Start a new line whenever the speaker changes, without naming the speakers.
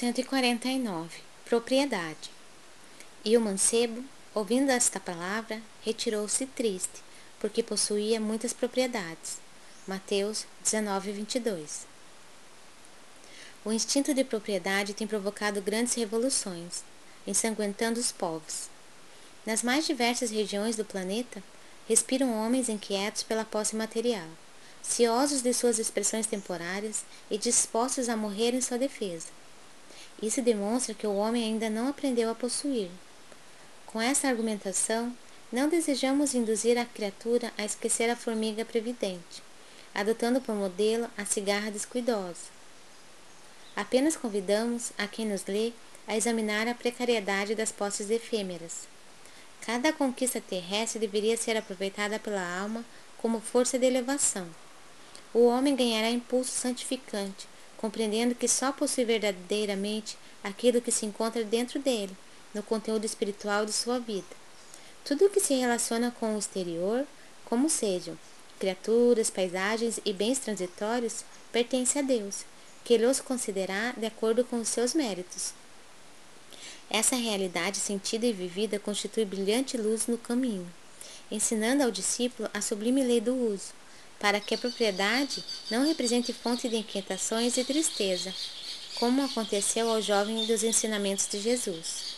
149 Propriedade E o mancebo, ouvindo esta palavra, retirou-se triste, porque possuía muitas propriedades. Mateus 19, 22 O instinto de propriedade tem provocado grandes revoluções, ensanguentando os povos. Nas mais diversas regiões do planeta, respiram homens inquietos pela posse material, ciosos de suas expressões temporárias e dispostos a morrer em sua defesa. Isso demonstra que o homem ainda não aprendeu a possuir. Com essa argumentação, não desejamos induzir a criatura a esquecer a formiga previdente, adotando por modelo a cigarra descuidosa. Apenas convidamos a quem nos lê a examinar a precariedade das posses efêmeras. Cada conquista terrestre deveria ser aproveitada pela alma como força de elevação. O homem ganhará impulso santificante, compreendendo que só possui verdadeiramente aquilo que se encontra dentro dele, no conteúdo espiritual de sua vida. Tudo o que se relaciona com o exterior, como sejam criaturas, paisagens e bens transitórios, pertence a Deus, que ele os considerará de acordo com os seus méritos. Essa realidade sentida e vivida constitui brilhante luz no caminho, ensinando ao discípulo a sublime lei do uso, para que a propriedade não represente fonte de inquietações e tristeza, como aconteceu ao jovem dos ensinamentos de Jesus.